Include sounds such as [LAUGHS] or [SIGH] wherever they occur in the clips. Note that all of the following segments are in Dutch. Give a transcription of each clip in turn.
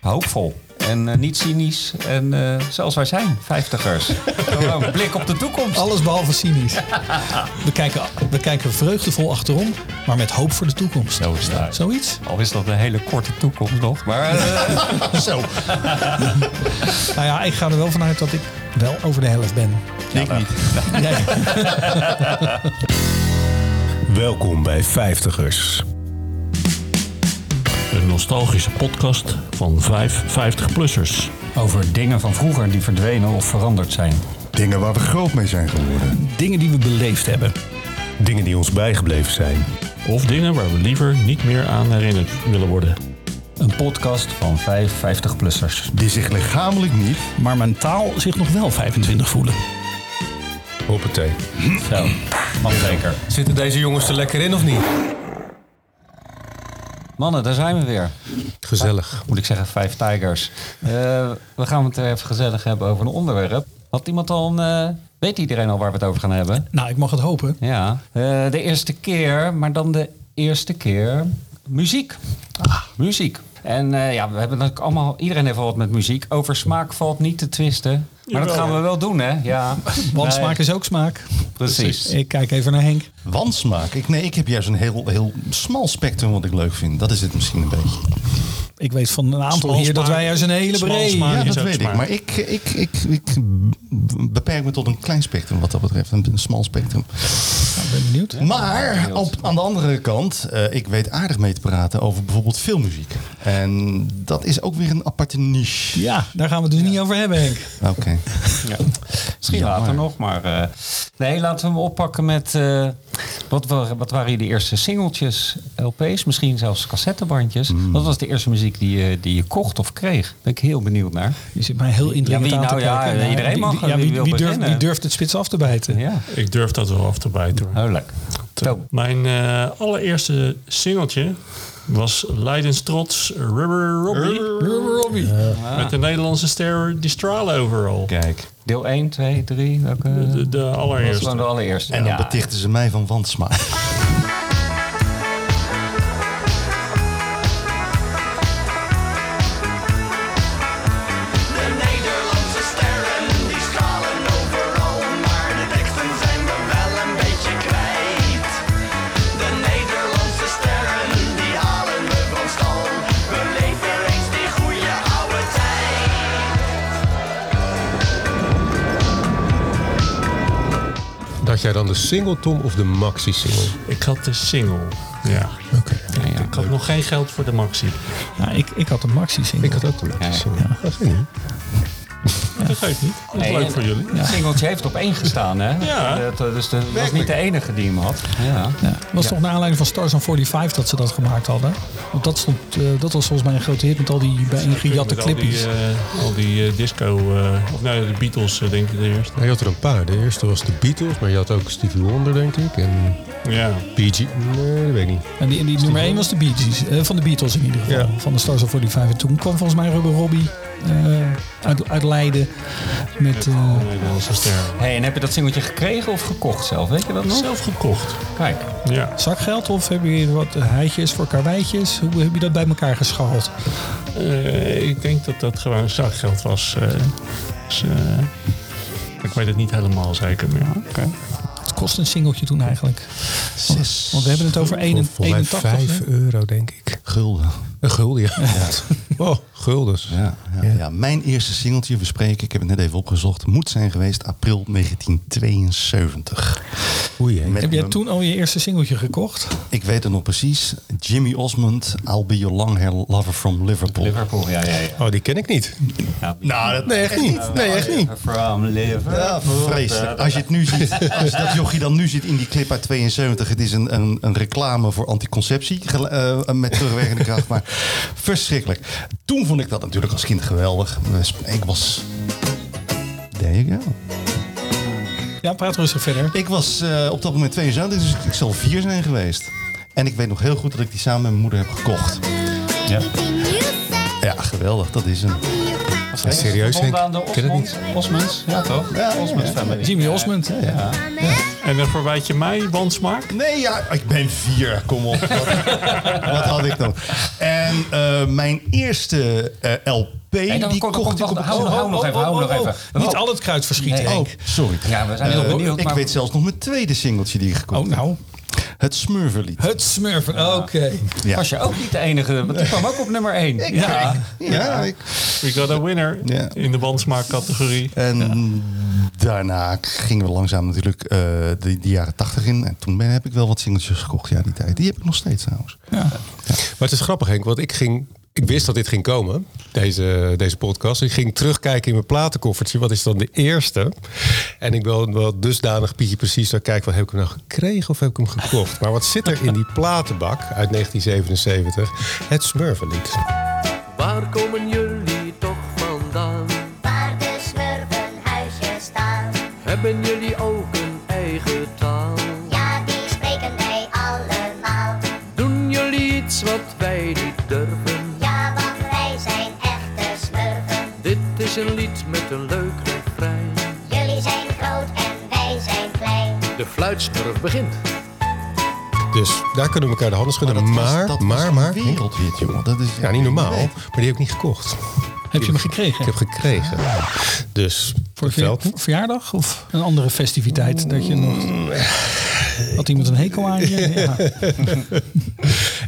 hoopvol. En eh, niet cynisch. En eh, zoals wij zijn, vijftigers. [LAUGHS] Gewoon blik op de toekomst. Alles behalve cynisch. [LAUGHS] We kijken, we kijken vreugdevol achterom, maar met hoop voor de toekomst. Zo is het. Zoiets? Al is dat een hele korte toekomst nog. Maar eh, [LAUGHS] Zo. Nou ja, ik ga er wel vanuit dat ik wel over de helft ben. Ik niet. Welkom bij Vijftigers. Een nostalgische podcast van vijf 50-plussers. over dingen van vroeger die verdwenen of veranderd zijn. Dingen waar we groot mee zijn geworden. Dingen die we beleefd hebben. Dingen die ons bijgebleven zijn. Of dingen waar we liever niet meer aan herinnerd willen worden. Een podcast van vijf 50-plussers. Die zich lichamelijk niet. Maar mentaal zich nog wel 25 voelen. Hoppatee. Zo, mag zeker. Zitten deze jongens er lekker in of niet? Mannen, daar zijn we weer. Gezellig. Moet ik zeggen, vijf tigers. Eh, we gaan het even gezellig hebben over een onderwerp. Had iemand al een... eh, weet iedereen al waar we het over gaan hebben? Nou, ik mag het hopen. Ja, eh, de eerste keer, maar dan de eerste keer muziek. Ah, muziek. En eh, ja, we hebben natuurlijk allemaal, iedereen heeft wel wat met muziek. Over smaak valt niet te twisten. Maar dat gaan we wel doen, hè? Ja. [LAUGHS] Want Nee, smaak is ook smaak. Precies. Ik kijk even naar Henk. Wansmaak. Ik, nee, ik heb juist een heel, heel smal spectrum wat ik leuk vind. Dat is het misschien een beetje. Ik weet van een aantal hier dat wij juist een hele brede... Ja, dat weet ik. Maar ik, ik, ik, ik beperk me tot een klein spectrum wat dat betreft. Een, een smal spectrum. Nou, ik ben benieuwd. Maar op, aan de andere kant, eh, ik weet aardig mee te praten over bijvoorbeeld filmmuziek. En dat is ook weer een aparte niche. Ja, daar gaan we het dus niet over hebben, Henk. Oké. Ja. Misschien later nog, maar... eh, nee, laten we hem oppakken met... eh, wat, wa- wat waren de eerste singeltjes, LP's, misschien zelfs cassettebandjes? Wat was de eerste muziek die je, die je kocht of kreeg? Daar ben ik heel benieuwd naar. Je zit mij heel indringend Ja, wie aan te nou? Ja, kijken. Nou, iedereen wie- mag, wie- Ja, wie wie, wie durft, wie durft het spits af te bijten? Ja, Ik durf dat wel af te bijten hoor. oh, leuk. Zo. Mijn eh, allereerste singeltje was Leidens Trots Rubber Robbie. Robbie. Met de Nederlandse ster Die Stralen overal. Kijk, deel 1, 2, 3, welke? De, de dat was allereerste. gewoon de allereerste. En dan ja. betichten ze mij van wansmaak. [LAUGHS] Dat jij dan de single Tom of de maxi single? Ik had de single. Ja. Oké. Ik had nog geen geld voor de maxi. Nou, ik, ik had een maxi-single. Ik had ook de maxi single. Dat geeft niet. Dat is Nee, leuk voor jullie. Het singeltje heeft op één gestaan, hè? Ja. Dat, eh, dus dat was niet de enige die hem had. Ja. Ja, was toch naar aanleiding van Stars on 45 dat ze dat gemaakt hadden? Want dat, stond, eh, dat was volgens mij een grote hit met al die bijeengejatte Met al die, clippies. eh, al die eh, disco, eh, of nee, de Beatles denk ik de eerste. Je had er een paar. De eerste was de Beatles, maar je had ook Stevie Wonder, denk ik. En Ja. PG. Nee, dat weet ik niet. En die, en die nummer 1 was de Bee Gees, eh, van de Beatles in ieder geval. Ja. Van de Stars of 45. En toen kwam volgens mij Rubber Robbie eh, uit, uit Leiden met... eh, ster. Hey, en heb je dat singeltje gekregen of gekocht zelf? Weet je dat nog? Zelf gekocht. Kijk. Ja. zakgeld of heb je wat heitjes voor karweitjes? Hoe heb je dat bij elkaar gescharreld? Eh, ik denk dat dat gewoon zakgeld was. eh. dus, eh, ik weet het niet helemaal zeker meer. Wat kost een singeltje toen eigenlijk? Zes Want we hebben het over Voor, 81. voor mij 81, 5 hè? euro, denk ik. gulden. Een gulden, ja. [LAUGHS] Oh, guldens. Ja, ja, ja. mijn eerste singeltje, we spreken, ik heb het net even opgezocht, moet zijn geweest april 1972. Met Heb jij toen al je eerste singeltje gekocht? Ik weet het nog precies. Jimmy Osmond, I'll be your long hair lover from Liverpool. Liverpool, ja, ja, ja. Oh, die ken ik niet. Nou, dat, Nee, echt niet. Nee, echt niet. From Liverpool. Ja, vreselijk. Als je het nu ziet, als dat jochie dan nu ziet in die clip uit 72, het is een, een, een reclame voor anticonceptie gel- eh, met terugwerkende kracht, maar verschrikkelijk. Toen vond ik dat natuurlijk als kind geweldig. Ik was, there you go. Ja, praat rustig verder. Ik was eh, op dat moment 72, dus ik zal vier zijn geweest. En ik weet nog heel goed dat ik die samen met mijn moeder heb gekocht. Ja. Ja, geweldig, dat is hem. Ja, serieus, Henk? De Ken het Osmond, Osmonds, ja toch? Ja, Osmonds ja. family. Jimmy Osmond. Ja. En dan verwijt je mij wansmaak? Nee, ja, ik ben vier. Kom op. Wat, [LAUGHS] wat had ik dan? En eh, mijn eerste eh, LP, Hey, dan die kom- kocht kom- ik op... hou, hou nog even, hou nog even. Niet al het kruid verschieten, Nee. Oh, sorry. Ja, we zijn heel Eh, benieuwd. ik maar- weet zelfs nog mijn tweede singeltje die ik gekocht Oh, heb. nou. Het Smurvenlied. Het smurfen. Oké. Ja. Was je ook niet de enige, want die kwam ook op nummer 1. Ja. Ja, ik, We got a winner Ja. in de wansmaak-categorie. En daarna gingen we langzaam natuurlijk eh, de, de jaren tachtig in. En toen ben, heb ik wel wat singeltjes gekocht. Ja, die tijd. Die heb ik nog steeds trouwens. Maar het is grappig, Henk, want ik ging. Ik wist dat dit ging komen, deze, deze podcast. Ik ging terugkijken in mijn platenkoffertje. Wat is dan de eerste? En ik ben wel dusdanig Pietje precies dat kijk, wat heb ik hem nou gekregen of heb ik hem gekocht? Maar wat zit er in die platenbak uit 1977? Het Smurfenlied. Waar komen jullie Hebben jullie ook een eigen taal? Ja, die spreken wij allemaal. Doen jullie iets wat wij niet durven? Ja, want wij zijn echte smurfen. Dit is een lied met een leuk refrein. Jullie zijn groot en wij zijn klein. De fluitsmurf begint. Dus daar kunnen we elkaar de handen schudden. Maar, dat was maar, een maar. wereldhit, jongen. Dat is Ja, niet normaal. Maar die heb ik niet gekocht. Heb je hem gekregen? Ik heb gekregen. Dus Voor verjaardag of een andere festiviteit? Dat je nog... Had iemand een hekel aan je? [LAUGHS] Ja.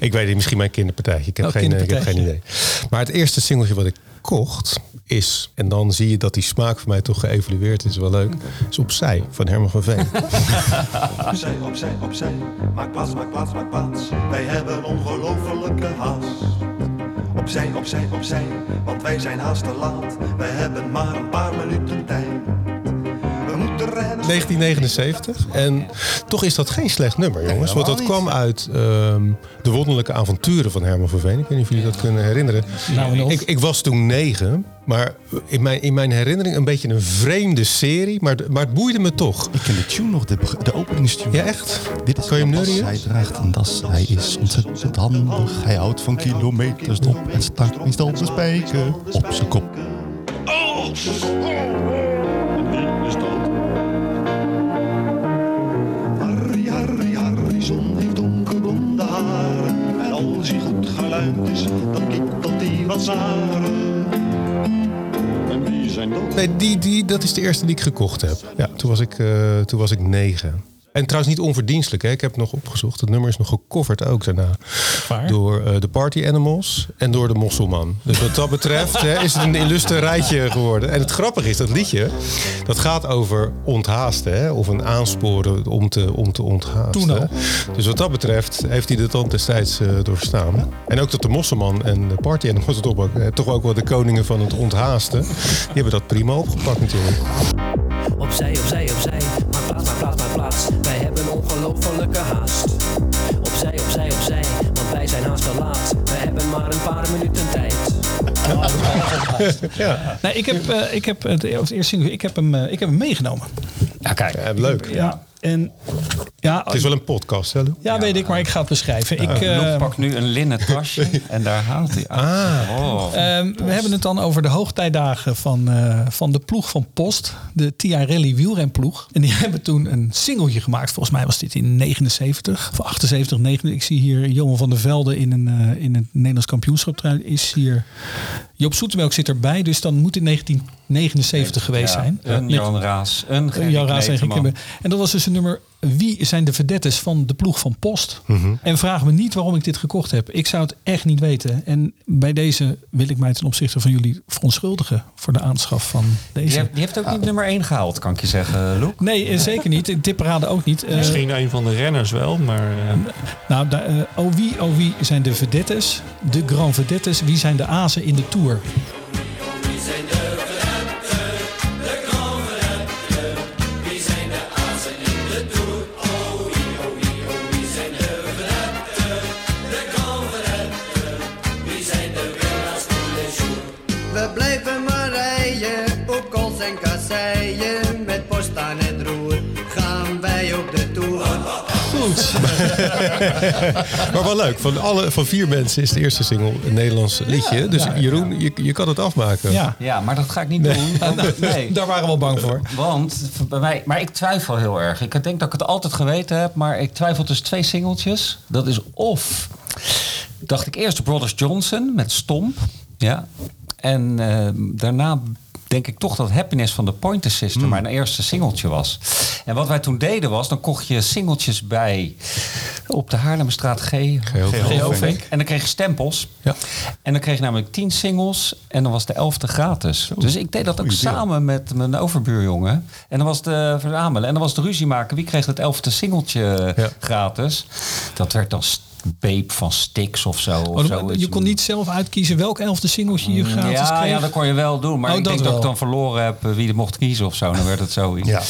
Ik weet niet, misschien mijn kinderpartijtje. Ik heb, Oh, geen, ik heb geen idee. Maar het eerste singeltje wat ik kocht is, en dan zie je dat die smaak voor mij toch geëvalueerd is, wel leuk, is Opzij van Herman van Veen. [LAUGHS] Opzij, opzij, opzij. Maak plaats, maak plaats, maak plaats. Wij hebben ongelofelijke haast. Opzij, opzij, opzij. Want wij zijn haast te laat. Wij hebben maar een paar minuten tijd. We moeten rennen. 1979. En toch is dat geen slecht nummer, jongens. Want dat kwam uit ehm, De Wonderlijke Avonturen van Herman van Veen. Ik weet niet of jullie dat kunnen herinneren. Nou? Ik, ik was toen negen. Maar in mijn, in mijn herinnering een beetje een vreemde serie. Maar, maar het boeide me toch. Ik ken de tune nog, de, de openingstune. Ja, echt? Dit is Kan je hem? Hij draagt een das. Hij is ontzettend handig. Hij houdt van kilometers op en staat meestal de spijker op zijn kop. Harry, geluid is, dan kittelt hij wat zaren. En wie zijn dat? Nee, die, die, dat is de eerste die ik gekocht heb. Ja, toen was ik, eh, toen was ik negen. En trouwens niet onverdienstelijk. Hè. Ik heb het nog opgezocht. Het nummer is nog gecoverd ook daarna. Waar? Door eh, de Party Animals en door de Mosselman. Dus wat dat betreft hè, is het een illustre rijtje geworden. En het grappige is, dat liedje, dat gaat over onthaasten. Hè, of een aansporen om te, om te onthaasten. Toen al. Dus wat dat betreft heeft hij dat dan destijds eh, doorstaan. En ook dat de Mosselman en de Party Animals toch ook, eh, toch ook wel de koningen van het onthaasten. Die hebben dat prima opgepakt natuurlijk. Opzij, opzij, opzij. Ongelofelijke haast. Opzij, opzij, opzij. Want wij zijn haast te laat. We hebben maar een paar minuten tijd. Nee, ik heb, eh, ik heb het, het eerste single, ik heb hem, eh, ik heb hem meegenomen. Ja, kijk. Ja, leuk. Ja. En ja, Het is wel een podcast, hè? Lou? ja, weet ik, maar ik ga het beschrijven. Ik, eh, pakt nu een linnen tasje [LAUGHS] en daar haalt hij uit. Oh. Ehm, we hebben het dan over de hoogtijdagen van, eh, van de ploeg van Post. De TI Rally wielrenploeg. En die [LAUGHS] hebben toen een singeltje gemaakt. Volgens mij was dit in 79 of 78, 79. Ik zie hier Johan van der Velde in een, eh, in een Nederlands kampioenschap. Is hier, Joop Zoetemelk zit erbij. Dus dan moet het 1979 geweest Ja, zijn. Een Jan Raas, een een Jan Raas en. En dat was dus een nummer. Wie zijn de verdettes van de ploeg van Post? En vraag me niet waarom ik dit gekocht heb. Ik zou het echt niet weten. En bij deze wil ik mij ten opzichte van jullie verontschuldigen voor de aanschaf van Die deze. die heeft ook niet nummer 1 gehaald, kan ik je zeggen, Loek. Nee, eh, zeker niet. In tipparade ook niet. Eh, Misschien een van de renners wel, maar eh, nou, da- oh wie, oh wie zijn de verdettes? De grand verdettes. Wie zijn de azen in de Tour? We [LAUGHS] maar wel leuk. Van, alle, van vier mensen is de eerste single een Nederlands liedje. dus Jeroen, Je, je kan het afmaken. Ja, Ja, maar dat ga ik niet doen. [LAUGHS] want- nee. daar waren we al bang voor. Want bij mij, maar ik twijfel heel erg. Ik denk dat ik het altijd geweten heb, maar ik twijfel tussen twee singeltjes. Dat is of dacht ik eerst Brothers Johnson met Stomp, ja, en eh, daarna denk ik toch dat Happiness van de Pointer Sister mijn eerste singeltje was. En wat wij toen deden was, dan kocht je singeltjes bij op de Haarlemmerstraat G. Gehovink. En dan kreeg je stempels. Ja. En dan kreeg je namelijk tien singles en dan was de elfde gratis. Dus ik deed dat ook samen met mijn overbuurjongen. En dan was de verzamelen. En dan was de ruzie maken. Wie kreeg het elfde singeltje Ja. gratis? Dat werd dan Beep van Stix of zo. Of Oh, zoiets. je kon niet zelf uitkiezen welk elfde singeltje je gratis ja, kreeg? ja, dat kon je wel doen. Maar Oh, ik denk dat ik dan verloren heb eh, wie er mocht kiezen of zo. Dan werd het zoiets. Ja.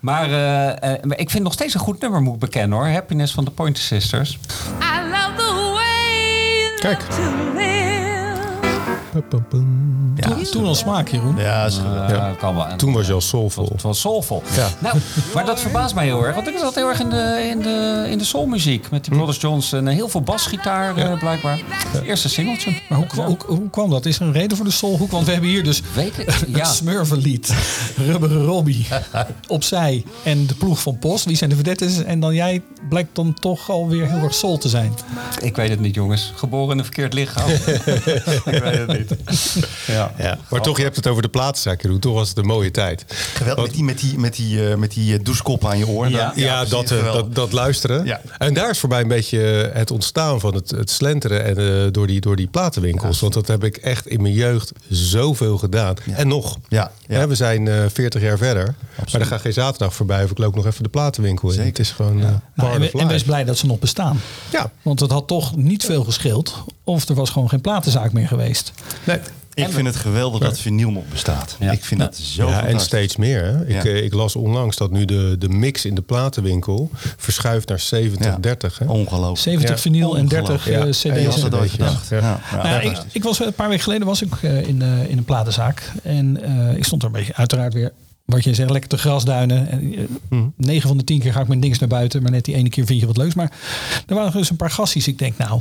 Maar, eh, eh, maar ik vind nog steeds een goed nummer, moet ik bekennen hoor. Happiness van de Pointer Sisters. I love the way Kijk. Live. toen, toen al smaak, Jeroen. Ja, is geweldig. Ja, kan wel. En- Toen was je al soulful. Het was soulful. Ja. Nou, maar dat verbaast mij heel erg. Want ik zat heel erg in de, in de, in de soulmuziek. Met die Hm. Brothers Johnson. en Heel veel basgitaar eh, blijkbaar. Het eerste singeltje. Maar hoe, hoe, hoe kwam dat? Is er een reden voor de soulhoek? Want we hebben hier dus Weet ik, het ja. Smurvenlied, Rubberen Robbie, [LAUGHS] Opzij en de ploeg van Post. Wie zijn de verdettes? En dan jij blijkt dan toch alweer heel erg soul te zijn. Ik weet het niet, jongens. Geboren in een verkeerd lichaam. [LAUGHS] ik weet het niet. [LAUGHS] Ja. Ja. Maar toch, je hebt het over de platenzaak, Jeroen. Toch was het een mooie tijd. Geweldig. Met die, met die, met die, eh, met die eh, douchekop aan je oor. Ja. Dan- Ja, dat, eh, dat, dat luisteren. Ja. En daar is voor mij een beetje het ontstaan van het, het slenteren en, eh, door, die, door die platenwinkels. Want dat heb ik echt in mijn jeugd zoveel gedaan. En nog. Ja, we zijn eh 40 jaar verder. Maar er gaat geen zaterdag voorbij of ik loop nog even de platenwinkel in. Zeker. Het is gewoon eh Nou, part en, of we- en wees blij dat ze nog bestaan. Ja. Want het had toch niet veel gescheeld. Of er was gewoon geen platenzaak meer geweest. Nee. Ik vind het geweldig dat vinyl nog bestaat. Ja. Ik vind dat zo Ja, en steeds meer. Hè? Ik, Ja. eh, ik las onlangs dat nu de, de mix in de platenwinkel verschuift naar 70-30. hè? Ongelooflijk. 70 Ja. vinyl en 30 Ja. eh, cd's. Was dat ooit gedacht? Ja. Ja. Ja. Nou ja, ik, ik was een paar weken geleden was ik eh, in, eh, in een platenzaak. En eh, ik stond er een beetje uiteraard weer. Wat je zegt, lekker te grasduinen. En, eh, 9 van de 10 keer ga ik mijn dings naar buiten. Maar net die ene keer vind je wat leuks. Maar er waren dus een paar gasties. Ik denk, nou,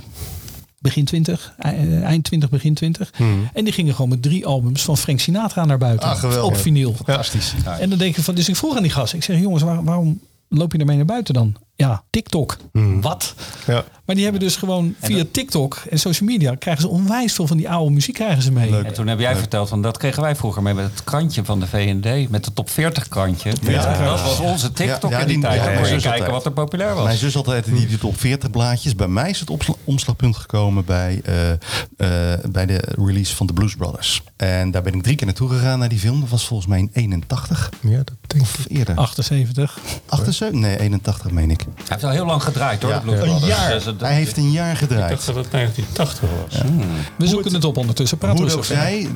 begin 20, eh, eind 20, begin 20. En die gingen gewoon met drie albums van Frank Sinatra naar buiten. Ah, geweldig. op vinyl. Fantastisch. En dan denk ik van, dus ik vroeg aan die gast. Ik zeg, jongens, waar- waarom loop je ermee naar buiten dan? Ja, TikTok. Wat? Ja. Maar die hebben dus gewoon via TikTok en social media krijgen ze onwijs veel van die oude muziek krijgen ze mee. En toen heb jij verteld, van dat kregen wij vroeger mee met het krantje van de V&D. Met de top 40 krantje. Dat was onze TikTok Ja, ja, in die die- tijd. ja, ja, kijken altijd. wat er populair was. Mijn zus altijd die doet op 40 blaadjes. Bij mij is het omslagpunt gekomen bij, eh, eh, bij de release van de Blues Brothers. En daar ben ik drie keer naartoe gegaan naar die film. Dat was volgens mij in 81. Ja, dat denk ik. Of eerder. 78. 78? Nee, 81 meen ik. Hij heeft al heel lang gedraaid hoor. Ja, een jaar. Dus het- Hij heeft een jaar Ik gedraaid. dacht dat het 1980 was. We zoeken het op ondertussen. Praten Hoe we ook zij,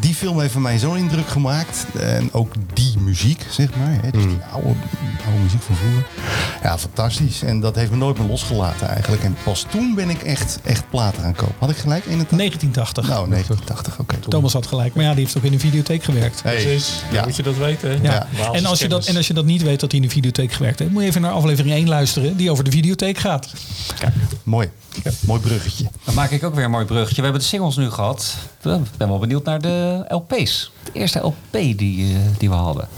die film heeft voor mij zo'n indruk gemaakt. En ook die muziek, zeg maar. Hè, dus die oude, oude muziek van vroeger. Ja, fantastisch. En dat heeft me nooit meer losgelaten eigenlijk. En pas toen ben ik echt, echt platen gaan kopen. Had ik gelijk? 81? 1980. Nou, 1980, oké. Thomas had gelijk. Maar ja, die heeft ook in een videotheek gewerkt. Hey, Precies, ja. moet je dat weten. hè? Ja. En, als je dat, en als je dat niet weet dat hij in de videotheek gewerkt heeft, moet je even naar aflevering 1 luisteren, die over de videotheek gaat. Mooi. Mooi bruggetje. Dan maak ik ook weer een mooi bruggetje. We hebben de singles nu gehad. Ik ben wel benieuwd naar de LP's. De eerste LP die, eh, die we hadden.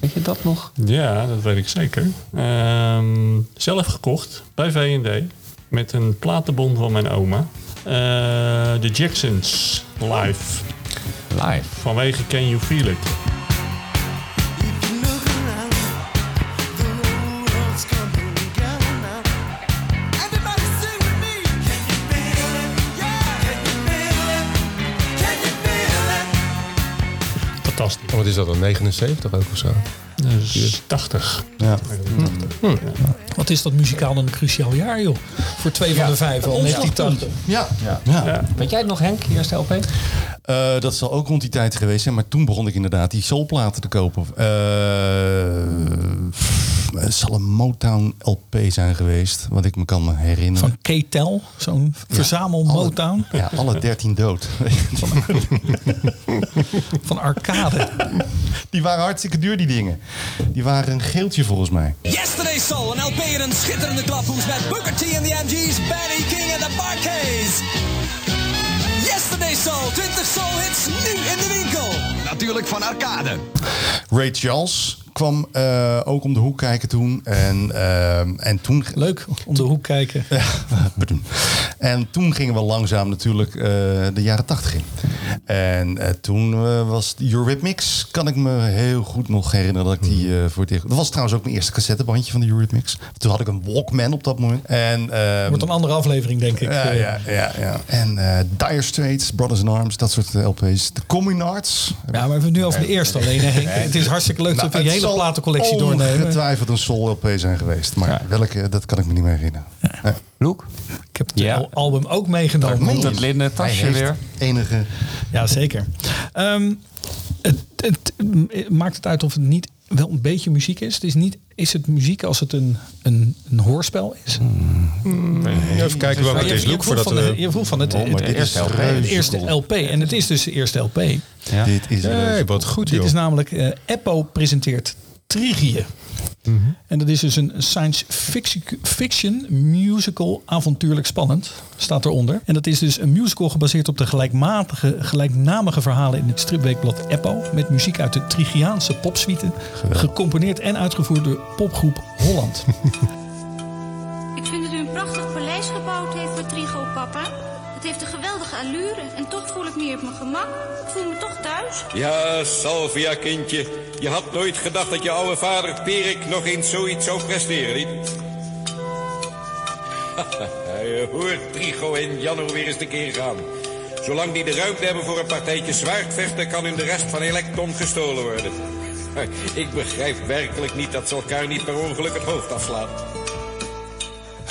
Weet je dat nog? Ja, dat weet ik zeker. Ehm, zelf gekocht bij V&D met een platenbon van mijn oma. Eh, De Jacksons live Live. vanwege Can You Feel It. Fantastisch. Wat is dat dan? 79 ook of zo? Dus 80. Ja. Wat is dat muzikaal dan een cruciaal jaar, joh? Voor twee van de vijf al, 1980. Ja. Ja. ja. Ja. Weet jij het nog Henk, eerste LP? Eh, dat zal ook rond die tijd geweest zijn. Maar toen begon ik inderdaad die soulplaten te kopen. Eh, Het zal een Motown LP zijn geweest, wat ik me kan herinneren. Van K-Tel, zo'n verzamel Motown Ja, alle dertien dood. [LAUGHS] van Arcade. Die waren hartstikke duur, die dingen. Die waren een geeltje volgens mij. Yesterday Soul, een LP in een schitterende klaphoes met Booker T en de MG's, Benny King en de Barcades. Yesterday Soul, 20 soul hits nu in de winkel. Natuurlijk van Arcade. Ray Charles kwam eh, ook om de hoek kijken toen. En, eh, en toen... Leuk, om de hoek kijken. [LAUGHS] En toen gingen we langzaam natuurlijk eh, de jaren tachtig in. En toen was Eurythmics, kan ik me heel goed nog herinneren dat ik die eh, voor het eerst... Dat was trouwens ook mijn eerste cassettebandje van de Eurythmics. Toen had ik een Walkman op dat moment. En, ehm, Wordt een andere aflevering, denk ik. ja, ja, ja, ja. En Dire Straits, Brothers in Arms, dat soort LP's. De Communards. Ja, maar we hebben het nu over de eerste alleen. Hè, Henk? Het is hartstikke leuk dat we Nou, je het hele zal platencollectie doornemen. ongetwijfeld een Soul LP zijn geweest. Maar welke, dat kan ik me niet meer herinneren. Ja. Loek? Ik heb het Ja. album ook meegenomen. meen je Dat linnen tasje Hij heeft weer. Enige... Ja, zeker. Ehm, het, het, maakt het uit of het niet wel een beetje muziek is? Het is, niet, is het muziek als het een, een, een hoorspel is? Even kijken welke Maar het is, Loek, voelt voordat van, de, we... je voelt van het, Oh, het, het is Het eerste. LP. En het is dus de eerste LP. Ja. Dit is Nee, wat goed Dit is namelijk eh Eppo presenteert Trigie. En dat is dus een science fiction, fiction musical avontuurlijk spannend. Staat eronder. En dat is dus een musical gebaseerd op de gelijkmatige, gelijknamige verhalen in het stripweekblad Eppo. Met muziek uit de Trigiaanse popsuite. Gecomponeerd en uitgevoerd door popgroep Holland. [LAUGHS] Ik vind dat u een prachtig paleis gebouwd heeft voor Trigo, papa. Het heeft een allure en toch voel ik me op mijn gemak. Ik voel me toch thuis. Ja, Salvia, kindje. Je had nooit gedacht dat je oude vader Perik nog eens zoiets zou presteren, niet? [LAUGHS] je hoort Trigo en Janno weer eens de keer gaan. Zolang die de ruimte hebben voor een partijtje zwaardvechten... kan hun de rest van Electon gestolen worden. [LAUGHS] Ik begrijp werkelijk niet dat ze elkaar niet per ongeluk het hoofd afslaan.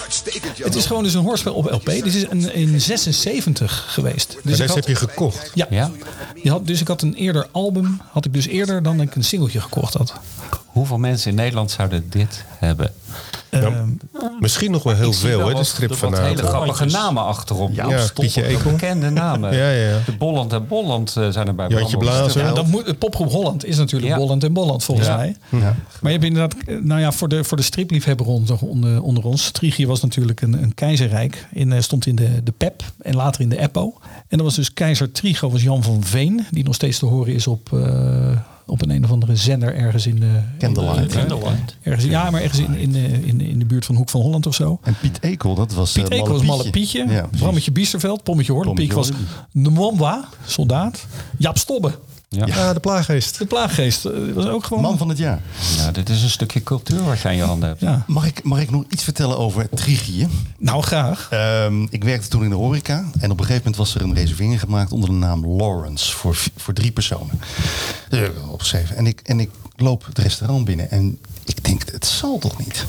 Uitstekend, Jan. Het is gewoon dus een hoorspel op LP. Dit is een, in 76 geweest. Dus deze had- heb je gekocht. Ja. Ja? Je had, dus ik had een eerder album, had ik dus eerder dan ik een singeltje gekocht had. Hoeveel mensen in Nederland zouden dit hebben? Ehm, Misschien nog wel heel veel, hè, de strip wat van hele Nato. grappige namen achterop. Ja, Stolper, Pietje Ekel. Bekende [LAUGHS] namen. Ja, ja, ja. De Bolland en Bolland eh, zijn erbij. Jantje. Blazer. Ja, dat moet, popgroep Holland is natuurlijk Ja. Bolland en Bolland volgens Ja. mij. Maar je hebt inderdaad, eh, nou ja, voor de, voor de stripliefhebber onder, onder, onder ons. Trigie was natuurlijk een, een keizerrijk. In, eh, stond in de, de PEP en later in de EPO. En dat was dus keizer Trigo, was Jan van Veen. Die nog steeds te horen is op, eh, op een een of andere zender ergens in de... Candlelight. Ergens, ja, maar ergens in, in, de, in, de- in de buurt van Hoek van Holland of zo. En Piet Ekel, dat was Piet eh, Ekel was Malle Pietje. Ja. Brammetje Biesterveld. Pommetje Horlepiek was Mwamba, soldaat. Jaap Stobbe, Ja. Ja, de plaaggeest. de plaaggeest. eh, was ook gewoon... Man van het jaar. Ja, dit is een stukje cultuur wat je aan je handen hebt. Ja. Mag ik, mag ik nog iets vertellen over Trigie? Nou, graag. Ehm, ik werkte toen in de horeca. En op een gegeven moment was er een reservering gemaakt onder de naam Lawrence. Voor, voor drie personen. Dus opgeschreven. En ik, en ik loop het restaurant binnen. En ik denk, het zal toch niet?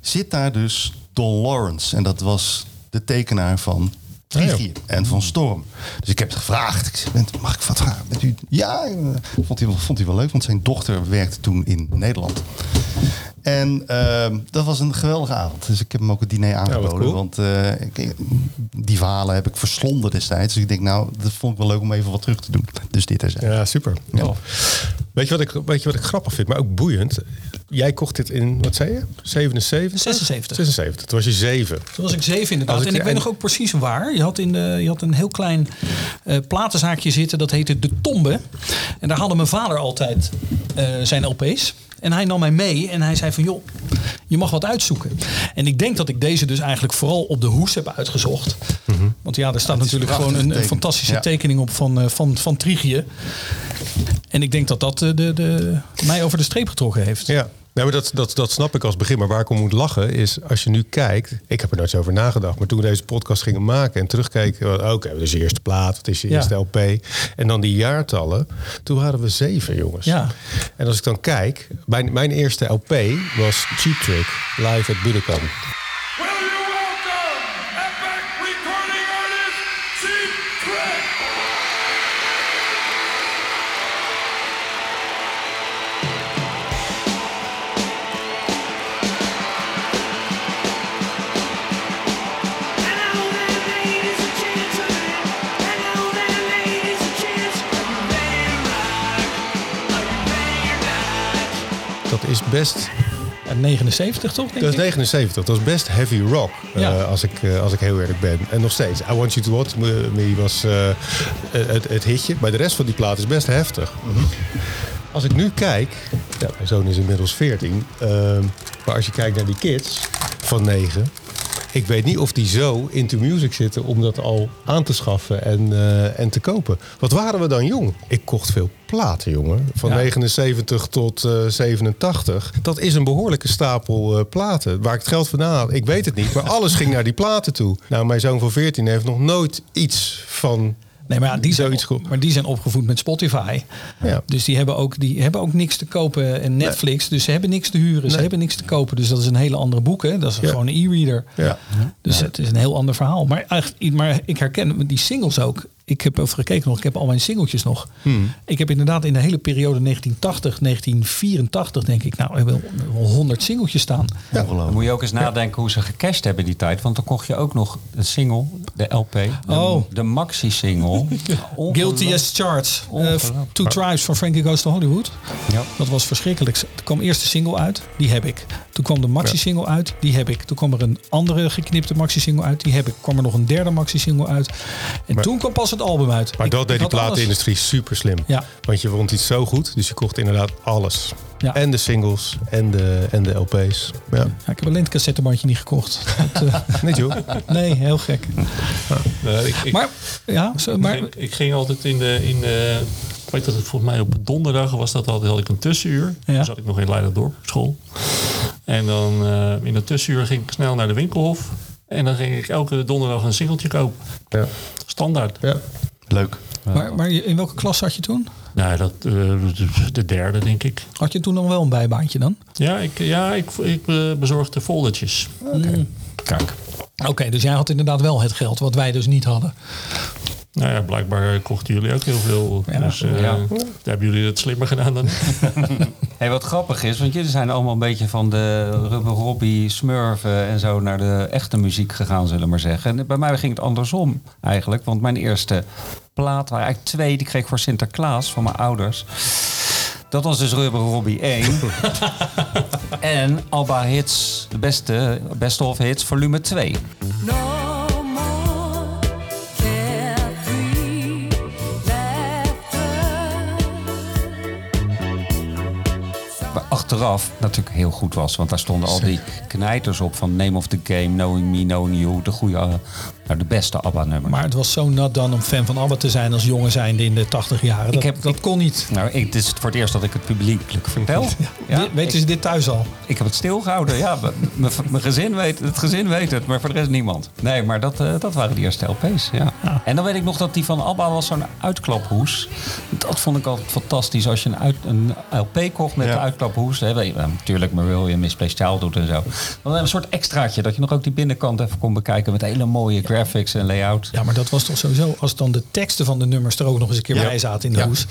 Zit daar dus Don Lawrence. En dat was de tekenaar van Trigie en van Storm. Dus ik heb het gevraagd. Ik zei, "Bent- mag ik wat vragen? Bent u? Ja, eh, vond hij, wel- vond hij wel leuk. Want zijn dochter werkte toen in Nederland. En ehm, dat was een geweldige avond. Dus ik heb hem ook het diner aangeboden. cool. Want eh, ik- die verhalen heb ik verslonden destijds. Dus ik denk, nou, dat vond ik wel leuk om even wat terug te doen. Dus dit is Ja, super. Weet, je wat ik, weet je wat ik grappig vind, maar ook boeiend? Jij kocht dit in, wat zei je? 77? 76. 76. Toen was je zeven. Toen was ik zeven inderdaad. Als ik- en ik weet en- nog ook precies waar. Je had, in de, je had een heel klein eh, platenzaakje zitten. Dat heette De Tombe. En daar hadden mijn vader altijd eh, zijn LP's. En hij nam mij mee en hij zei van joh, je mag wat uitzoeken. En ik denk dat ik deze dus eigenlijk vooral op de hoes heb uitgezocht. Want ja, er staat natuurlijk gewoon een, fantastische tekening. tekening op van, eh, van, van Trigie. En ik denk dat dat eh, de, de, mij over de streep getrokken heeft. Ja. Nee, maar dat, dat, dat snap ik als begin. Maar waar ik om moet lachen is, als je nu kijkt... Ik heb er nooit zo over nagedacht. Maar toen we deze podcast gingen maken en terugkeken... oh, Oké, dus je eerste plaat, wat is je Ja. eerste LP? En dan die jaartallen. Toen waren we zeven, jongens. Ja. En als ik dan kijk... Mijn, mijn eerste LP was Cheap Trick, live at Budokan. Dat is best... Ja, 79 toch? Denk Dat is ik? 79. Dat is best heavy rock, eh, als, ik, eh, als ik heel eerlijk ben. En nog steeds. I Want You To Watch Me was eh, het, het hitje. Maar de rest van die plaat is best heftig. Als ik nu kijk... Ja, mijn zoon is inmiddels 14. ehm, maar als je kijkt naar die kids van 9... Ik weet niet of die zo into music zitten om dat al aan te schaffen en, eh, en te kopen. Wat waren we dan jong? Ik kocht veel platen, jongen. Van Ja. 79 tot eh, 87. Dat is een behoorlijke stapel eh, platen. Waar ik het geld vandaan had, ik weet het niet. Maar alles ging naar die platen toe. Nou, mijn zoon van 14 heeft nog nooit iets van Nee, maar ja, die zijn, zoiets goed. maar die zijn opgevoed met Spotify. Ja. Dus die hebben, ook, die hebben ook niks te kopen en Netflix. Dus ze hebben niks te huren. Ze hebben niks te kopen. Dus dat is een hele andere boek. Hè? Dat is Ja. gewoon een e-reader. Ja. Dus het is een heel ander verhaal. Maar, echt, maar ik herken die singles ook. Ik heb even gekeken nog. Ik heb al mijn singeltjes nog. Hmm. Ik heb inderdaad in de hele periode 1980, 1984 denk ik. Nou, ik wel 100 singeltjes staan. Dan moet je ook eens nadenken hoe ze gecashed hebben die tijd. Want dan kocht je ook nog de single, de LP, de, Oh. de maxi-single. [LAUGHS] Guilty as Charged. Uh, Ongelooflijk. Two Tribes van Frankie Goes to Hollywood. Ja. Dat was verschrikkelijk. Er kwam eerst de single uit, die heb ik. Toen kwam de maxi-single uit, die heb ik. Toen kwam er een andere geknipte maxi-single uit, die heb ik. kwam er nog een derde maxi-single uit. En toen kwam pas het album uit. Maar Ik- dat deed die platenindustrie super slim. Ja. Want je vond iets zo goed, dus je kocht inderdaad alles. Ja. En de singles en de, en de LP's. Ja. Ja, ik heb alleen het cassettebandje niet gekocht. [LAUGHS] Dat, eh, [LAUGHS] Nee, joh. nee, heel gek. Nee, ik, ik, Maar, ja, zo, maar ik, ik ging altijd in de... In de ik weet dat het volgens mij op donderdag was dat altijd, had ik een tussenuur. Ja. Toen zat ik nog in Leiderdorp op school. En dan eh, in dat tussenuur ging ik snel naar de winkelhof. En dan ging ik elke donderdag een singeltje kopen. Ja. Standaard. Ja. Leuk. maar, maar je- in welke klas zat je toen? Nou, dat, eh, de- de derde denk ik. Had je toen nog wel een bijbaantje dan? Ja, ik, ja, ik, ik eh, bezorgde foldertjes. Kijk. Oké, dus jij had inderdaad wel het geld wat wij dus niet hadden. Nou ja, blijkbaar kochten jullie ook heel veel. Ja. dus eh, Ja. daar hebben jullie het slimmer gedaan dan ik. [LAUGHS] Hey, wat grappig is, want jullie zijn allemaal een beetje van de Rubber Robbie, Smurfen en zo naar de echte muziek gegaan, zullen we maar zeggen. En bij mij ging het andersom eigenlijk, want mijn eerste plaat waren eigenlijk twee, die kreeg ik voor Sinterklaas van mijn ouders. Dat was dus Rubber Robbie 1. [LAUGHS] en Alba Hits, de beste, best of hits, volume 2. No achteraf natuurlijk heel goed was. Want daar stonden al die knijters op van Name of the Game, Knowing Me, Knowing You. De goede, eh, nou, de beste ABBA-nummers. Maar het was zo nat dan om fan van ABBA te zijn als jongen zijnde in de 80 jaren. Dat, heb- dat kon niet. Nou, ik, dit is voor het eerst dat ik het publiekelijk vertel. Ja, We- Weten ze dit thuis al? Ik heb het stilgehouden. Ja, [LAUGHS] mijn gezin weet het, gezin weet het, maar voor de rest niemand. Nee, maar dat, eh, dat waren die eerste LP's. Ja. En dan weet ik nog dat die van ABBA was zo'n uitklaphoes. Dat vond ik altijd fantastisch. Als je een, uit, een LP kocht met Ja. een uitklaphoes. Hè, weet je, eh, natuurlijk Marillion, Misplaced Childhood en zo. Dan een soort extraatje dat je nog ook die binnenkant even kon bekijken met hele mooie graphics en layout. Ja, maar dat was toch sowieso, als dan de teksten van de nummers er ook nog eens een keer bij zaten in de Ja. hoes.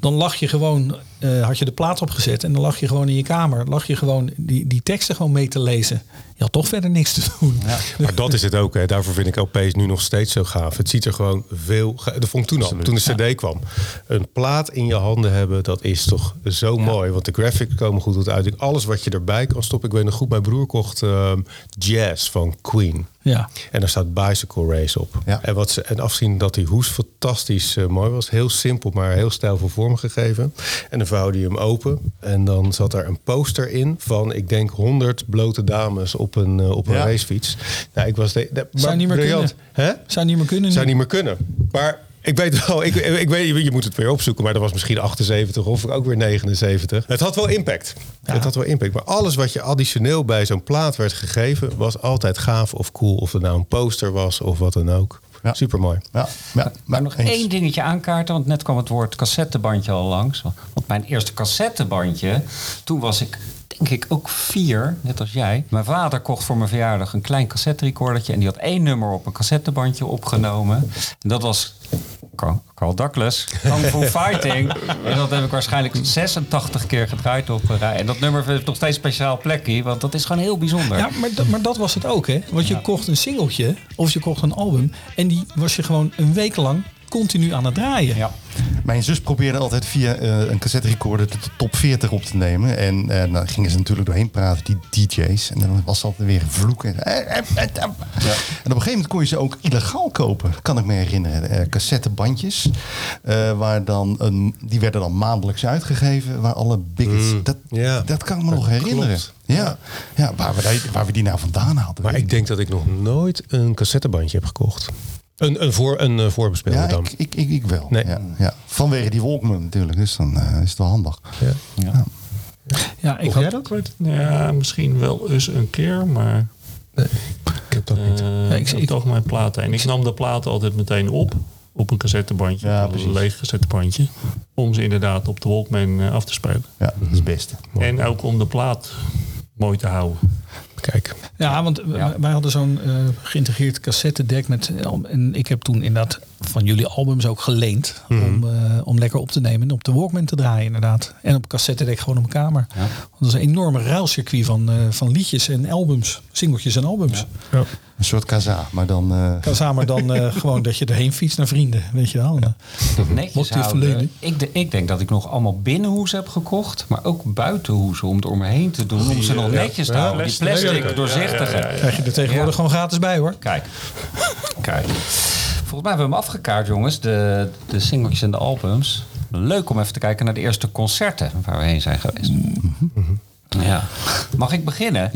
Dan lag je gewoon, eh, had je de plaat opgezet en dan lag je gewoon in je kamer. Lag je gewoon die, die teksten gewoon mee te lezen. Je had toch verder niks te doen. Maar dat is het ook. Hè. Daarvoor vind ik LP's nu nog steeds zo gaaf. Het ziet er gewoon veel... Dat vond ik toen al, toen de cd kwam. Een plaat in je handen hebben, dat is toch zo mooi. Want de graphics komen goed tot uiting. Alles wat je erbij kan stoppen. Ik weet nog goed, mijn broer kocht ehm, Jazz van Queen. Ja. En daar staat Bicycle Race op. Ja. En, wat ze, en afzien dat die hoes fantastisch eh, mooi was. Heel simpel, maar heel stijlvol vormgegeven. En dan vouwde je hem open. En dan zat er een poster in van, ik denk, 100 blote dames op een, eh, op een Ja. racefiets. Nou, ik was de, de- Zou maar niet meer briljant. Hè? Zou niet meer kunnen Zou niet meer kunnen. Maar ik weet wel, ik, ik weet, je moet het weer opzoeken, maar dat was misschien 78 of ook weer 79. Het had wel impact. Het had wel impact. Maar alles wat je additioneel bij zo'n plaat werd gegeven, was altijd gaaf of cool. Of het nou een poster was of wat dan ook. Ja. Super mooi. Ja, ja, Maar nog eens. één dingetje aankaarten, want net kwam het woord cassettebandje al langs. Want mijn eerste cassettebandje, toen was ik denk ik ook vier, net als jij. Mijn vader kocht voor mijn verjaardag een klein cassetterecordertje en die had één nummer op een cassettebandje opgenomen. En dat was Carl, Douglas, Kung Fu [LAUGHS] Fighting. En dat heb ik waarschijnlijk 86 keer gedraaid op een rij. En dat nummer heeft nog steeds speciaal plekje, want dat is gewoon heel bijzonder. Ja, maar, dat- maar dat was het ook, hè? Want je kocht een singeltje of je kocht een album en die was je gewoon een week lang continu aan het draaien. Ja. Mijn zus probeerde altijd via eh, een cassette recorder de top 40 op te nemen. En eh, dan gingen ze natuurlijk doorheen praten, die DJ's. En dan was altijd weer vloeken. Eh, eh. En op een gegeven moment kon je ze ook illegaal kopen. Kan ik me herinneren. Eh, cassettebandjes. eh, waar dan een, die werden dan maandelijks uitgegeven. Waar alle biggets... Mm, dat, ja. dat kan ik me nog Dat herinneren. klopt. Ja, ja waar, we die, waar we die nou vandaan hadden. Maar ik denk dat ik nog nooit een cassettebandje heb gekocht. Een, een, voor, een eh, voorbespeelde Ja, dan. ik, ik, ik, ik wel. Nee. Ja, ja. Vanwege die Walkman natuurlijk. Dus dan eh, is het wel handig. Ja. Ja, ik Of had, jij dat? Weet, ja, misschien wel eens een keer, maar... Ik heb dat niet. Eh, ik, ik toch mijn platen. En ik nam de platen altijd meteen op. Op een cassettebandje. Ja, een leeg cassettebandje. Om ze inderdaad op de Walkman af te spelen. Ja, dat is het beste. En ook om de plaat mooi te houden. Kijk. Ja, want wij hadden zo'n eh, geïntegreerd cassettedek met. En ik heb toen inderdaad van jullie albums ook geleend. Mhm. Om, eh, om lekker op te nemen en op de Walkman te draaien, inderdaad. En op cassettedek gewoon op mijn kamer. Dat is een enorme ruilcircuit van, eh, van liedjes en albums. Singeltjes en albums. Een soort kaza, maar dan... eh, Kan samen dan eh, [LAUGHS] gewoon dat je erheen fietst naar vrienden. Weet je wel. Dat netjes je houden. Ik, de- ik denk dat ik nog allemaal binnenhoesen heb gekocht. Maar ook buitenhoesen om er omheen te doen. Om ze nog ja. netjes te Ja, houden. Die plastic. plastic, Ja, ja, ja, doorzichtige. ja, ja, ja. Krijg je er tegenwoordig gewoon gratis bij hoor. Kijk. [LAUGHS] Kijk. Volgens mij hebben we hem afgekaart, jongens. De, de singeltjes en de albums. Leuk om even te kijken naar de eerste concerten waar we heen zijn geweest. Ja. Mag ik beginnen?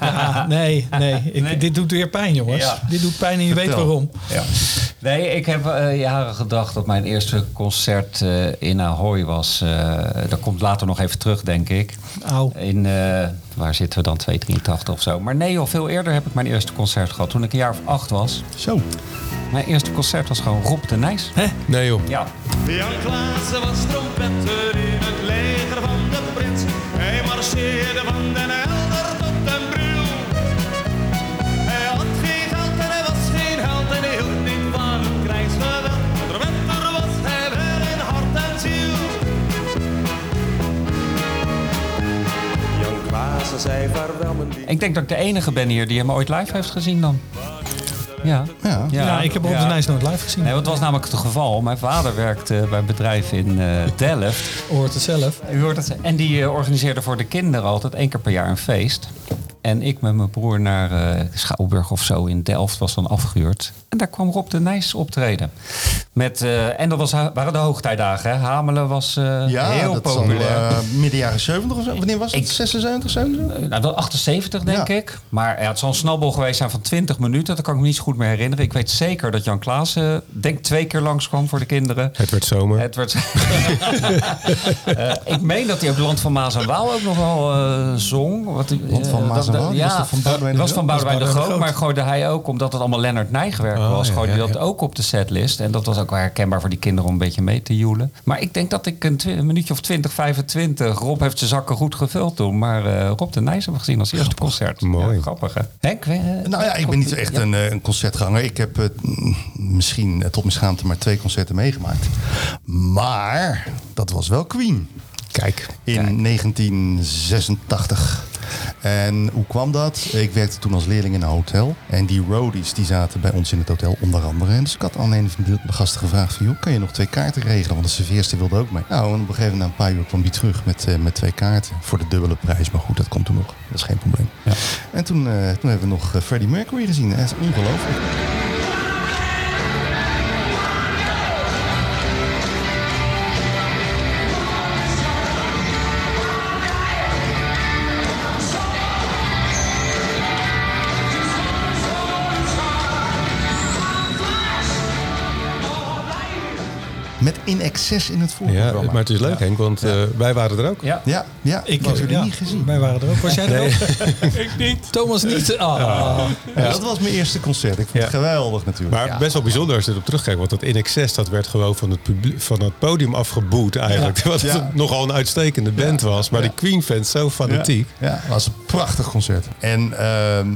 Ja, [LAUGHS] nee, nee. Ik, Dit doet weer pijn, jongens. Ja. Dit doet pijn en je weet waarom. Ja. Nee, ik heb eh, jaren gedacht dat mijn eerste concert eh, in Ahoy was. eh dat komt later nog even terug, denk ik. In, eh, waar zitten we dan, 283 of zo. Maar nee, al veel eerder heb ik mijn eerste concert gehad. Toen ik een jaar of acht was. Zo. Mijn eerste concert was gewoon Rob de Nijs. Hè? Nee joh. Ja. Jan Klaassen was trompetter in het leger van de prins. Hij marcheerde van den Helder Klaassen zei vaarwel mijn lief. Ik denk dat ik de enige ben hier die hem ooit live heeft gezien dan. Ja. Ja. Ja, ik heb Rob de. Nijs nooit live gezien. Nee, want het was namelijk het geval. Mijn vader werkte bij een bedrijf in eh, Delft. U hoort het zelf. U hoort het. En die eh, organiseerde voor de kinderen altijd één keer per jaar een feest. En ik met mijn broer naar eh, Schouwburg of zo in Delft was dan afgehuurd. En daar kwam Rob de Nijs optreden. Met, eh, en dat was, waren de hoogtijdagen. Hè? Hamelen was eh, Ja, heel dat is al populair. midden jaren 70 of zo. Wanneer was het? 76, 77? Nou, dat 78 denk Ja. ik. Maar ja, het zal een snabbel geweest zijn van 20 minuten. Dat kan ik me niet zo goed meer herinneren. Ik weet zeker dat Jan Klaassen, denk twee keer langskwam voor de kinderen. Het werd zomer. Het werd... [LAUGHS] Eh, ik meen dat hij ook Land van Maas en Waal ook nog wel eh, zong. Wat, Land van Maas en dat- Ja, was van Boudewijn de was Groot? van Boudewijn de Groot. Maar de gooide hij ook, omdat het allemaal Leonard Nijgewerk Oh, was, gooide hij dat ook op de setlist. En dat was ook wel herkenbaar voor die kinderen om een beetje mee te joelen. Maar ik denk dat ik een, minuutje of 20, 25... Rob heeft zijn zakken goed gevuld toen. Maar eh, Rob de Nijs hebben we gezien als eerste concert. Mooi. Grappig hè? Henk? eh, Nou ja, ik ben niet zo echt een, eh, een concertganger. Ik heb misschien tot mijn schaamte maar twee concerten meegemaakt. Maar dat was wel Queen. Kijk. In 1986. En hoe kwam dat? Ik werkte toen als leerling in een hotel. En die roadies die zaten bij ons in het hotel onder andere. En dus ik had aan een van de gasten gevraagd van... joh, kan je nog twee kaarten regelen? Want de serveerster wilde ook mee. Nou, en op een gegeven moment na een paar uur kwam die terug met, eh, met twee kaarten. Voor de dubbele prijs. Maar goed, dat komt toen nog. Dat is geen probleem. En toen, eh, toen hebben we nog eh, Freddie Mercury gezien. Dat is ongelooflijk. Met in excess in het Ja, voorprogramma. maar het is leuk Henk, want eh, wij waren er ook. Ja. Ja, ja ik heb jullie ja, niet gezien. Wij waren er ook. Was jij er ook? [LAUGHS] Ik niet. Thomas niet. Ah. Ja, dat was mijn eerste concert. Ik vond het Ja. geweldig natuurlijk. Maar Ja. best wel bijzonder als je erop terugkijkt. Want dat in excess, dat werd gewoon van het, publiek, van het podium afgeboet eigenlijk. [LAUGHS] Wat Ja. nogal een uitstekende band was. Maar Ja. die Queen-fans zo fanatiek. Ja, ja, dat was een prachtig concert. En ehm,